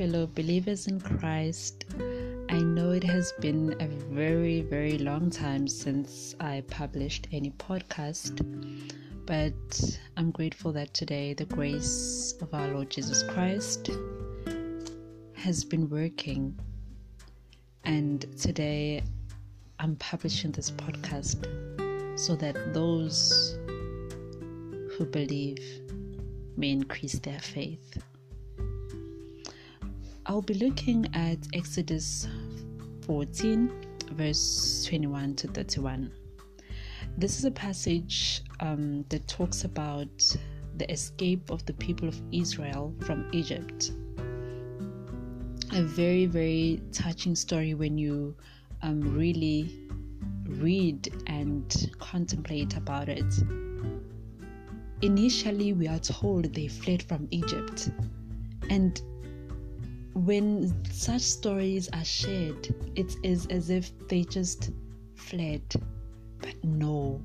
fellow believers in Christ. I know it has been a very, very long time since I published any podcast, but I'm grateful that today the grace of our Lord Jesus Christ has been working. And today I'm publishing this podcast so that those who believe may increase their faith. I'll be looking at Exodus 14, verse 21 to 31. This is a passage um, that talks about the escape of the people of Israel from Egypt. A very, very touching story when you um, really read and contemplate about it. Initially, we are told they fled from Egypt, and when such stories are shared, it is as if they just fled. But no,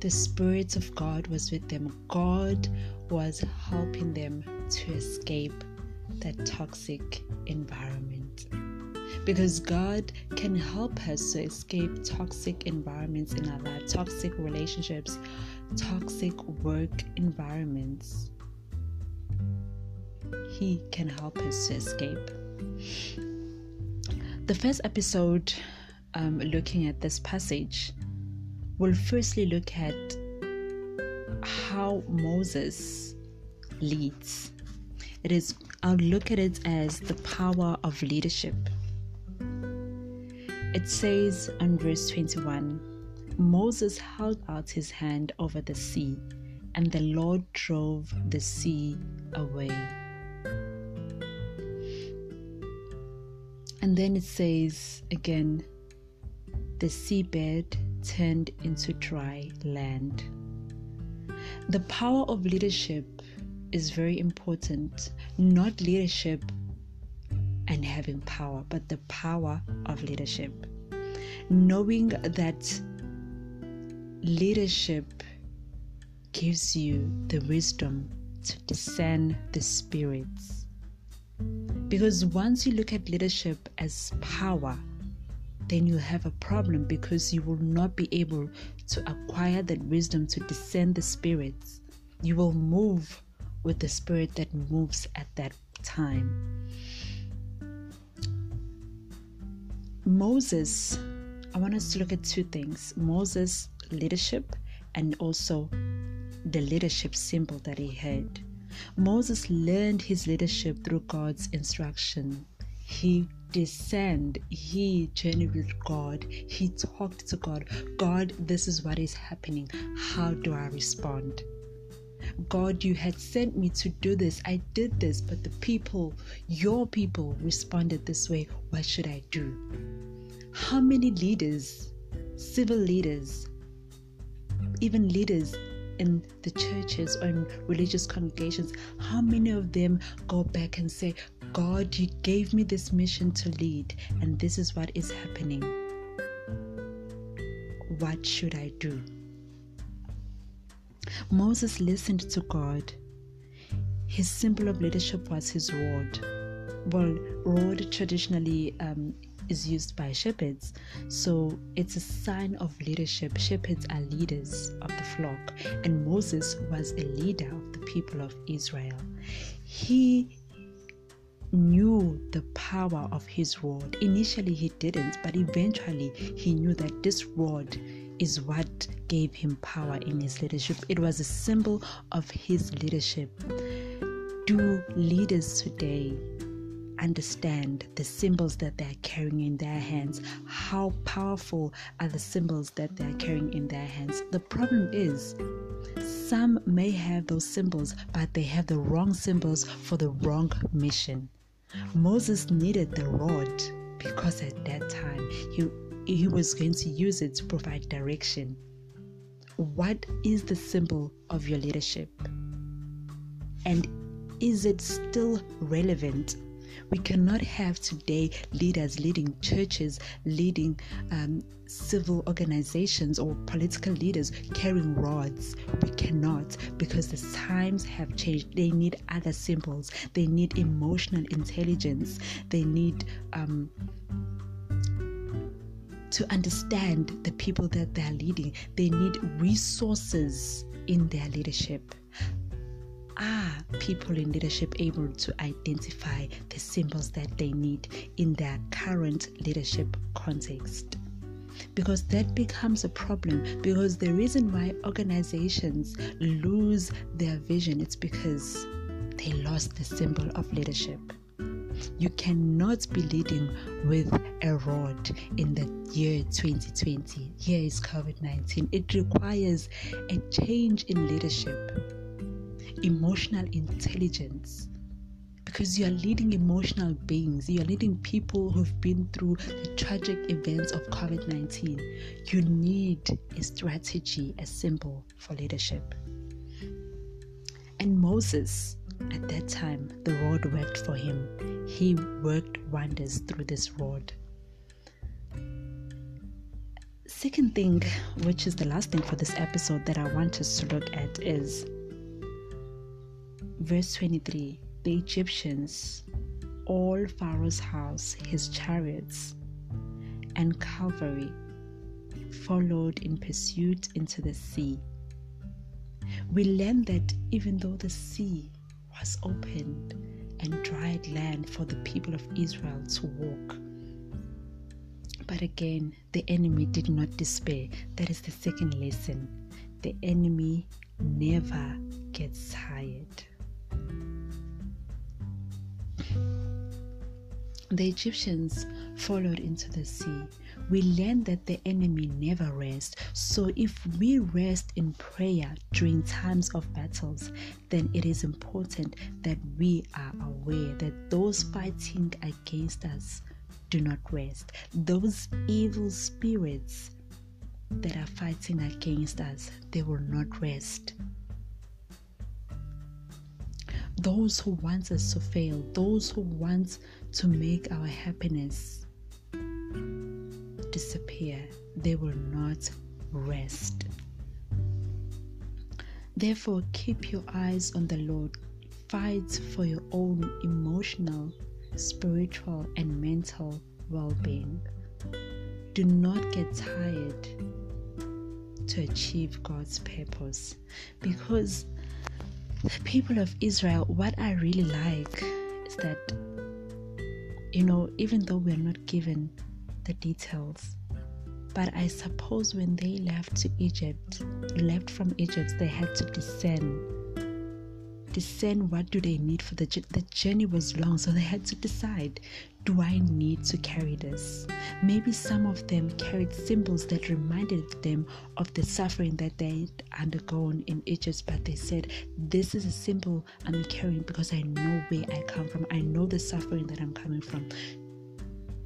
the Spirit of God was with them. God was helping them to escape that toxic environment. Because God can help us to escape toxic environments in our life, toxic relationships, toxic work environments. He can help us to escape. The first episode, um, looking at this passage, will firstly look at how Moses leads. It is, I'll look at it as the power of leadership. It says on verse 21 Moses held out his hand over the sea, and the Lord drove the sea away. And then it says again, the seabed turned into dry land. The power of leadership is very important. Not leadership and having power, but the power of leadership. Knowing that leadership gives you the wisdom to discern the spirits because once you look at leadership as power, then you have a problem because you will not be able to acquire that wisdom to discern the spirits. You will move with the spirit that moves at that time. Moses, I want us to look at two things Moses' leadership and also the leadership symbol that he had. Moses learned his leadership through God's instruction. He descended, he journeyed with God, he talked to God. God, this is what is happening. How do I respond? God, you had sent me to do this. I did this, but the people, your people, responded this way. What should I do? How many leaders, civil leaders, even leaders in the churches or in religious congregations, how many of them go back and say, God, you gave me this mission to lead, and this is what is happening? What should I do? Moses listened to God. His symbol of leadership was his rod. Well, rod traditionally um, is used by shepherds. So it's a sign of leadership. Shepherds are leaders of the flock, and Moses was a leader of the people of Israel. He knew the power of his rod. Initially, he didn't, but eventually, he knew that this rod is what gave him power in his leadership. It was a symbol of his leadership. Do leaders today understand the symbols that they are carrying in their hands. How powerful are the symbols that they are carrying in their hands? The problem is, some may have those symbols, but they have the wrong symbols for the wrong mission. Moses needed the rod because at that time he, he was going to use it to provide direction. What is the symbol of your leadership? And is it still relevant We cannot have today leaders leading churches, leading um, civil organizations, or political leaders carrying rods. We cannot because the times have changed. They need other symbols, they need emotional intelligence, they need. Um, to understand the people that they are leading, they need resources in their leadership are people in leadership able to identify the symbols that they need in their current leadership context? Because that becomes a problem. Because the reason why organizations lose their vision it's because they lost the symbol of leadership. You cannot be leading with a rod in the year 2020. Here is COVID 19. It requires a change in leadership emotional intelligence because you are leading emotional beings, you are leading people who've been through the tragic events of COVID 19. You need a strategy, a symbol for leadership. And Moses, at that time, the rod worked for him. He worked wonders through this rod. Second thing, which is the last thing for this episode that I want us to look at, is Verse 23 The Egyptians, all Pharaoh's house, his chariots, and cavalry followed in pursuit into the sea. We learn that even though the sea was opened and dried land for the people of Israel to walk, but again, the enemy did not despair. That is the second lesson. The enemy never gets tired. The Egyptians followed into the sea. We learn that the enemy never rests. So, if we rest in prayer during times of battles, then it is important that we are aware that those fighting against us do not rest. Those evil spirits that are fighting against us, they will not rest those who want us to fail, those who want to make our happiness disappear, they will not rest. Therefore, keep your eyes on the Lord. Fight for your own emotional, spiritual, and mental well being. Do not get tired to achieve God's purpose because the people of Israel, what I really like is that, you know, even though we're not given the details, but I suppose when they left to Egypt, left from Egypt, they had to descend discern what do they need for the the journey was long so they had to decide do i need to carry this? Maybe some of them carried symbols that reminded them of the suffering that they had undergone in egypt but they said this is a symbol i'm carrying because i know where i come from. I know the suffering that i'm coming from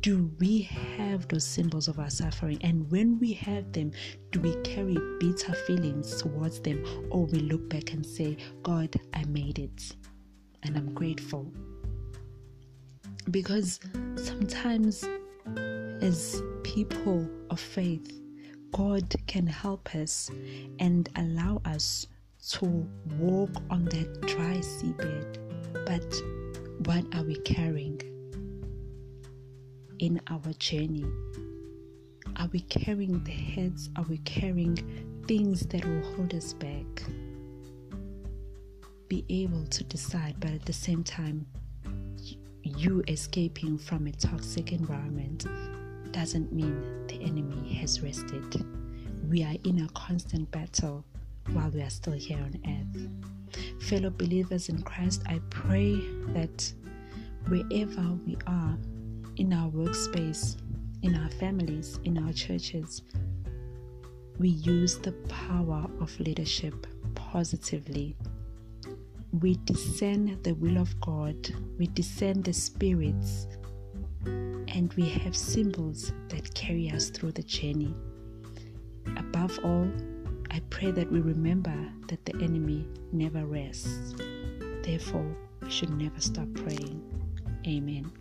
do we have those symbols of our suffering? And when we have them, do we carry bitter feelings towards them? Or we look back and say, God, I made it and I'm grateful? Because sometimes, as people of faith, God can help us and allow us to walk on that dry seabed. But what are we carrying? In our journey? Are we carrying the heads? Are we carrying things that will hold us back? Be able to decide, but at the same time, you escaping from a toxic environment doesn't mean the enemy has rested. We are in a constant battle while we are still here on earth. Fellow believers in Christ, I pray that wherever we are, in our workspace, in our families, in our churches, we use the power of leadership positively. We discern the will of God, we discern the spirits, and we have symbols that carry us through the journey. Above all, I pray that we remember that the enemy never rests. Therefore, we should never stop praying. Amen.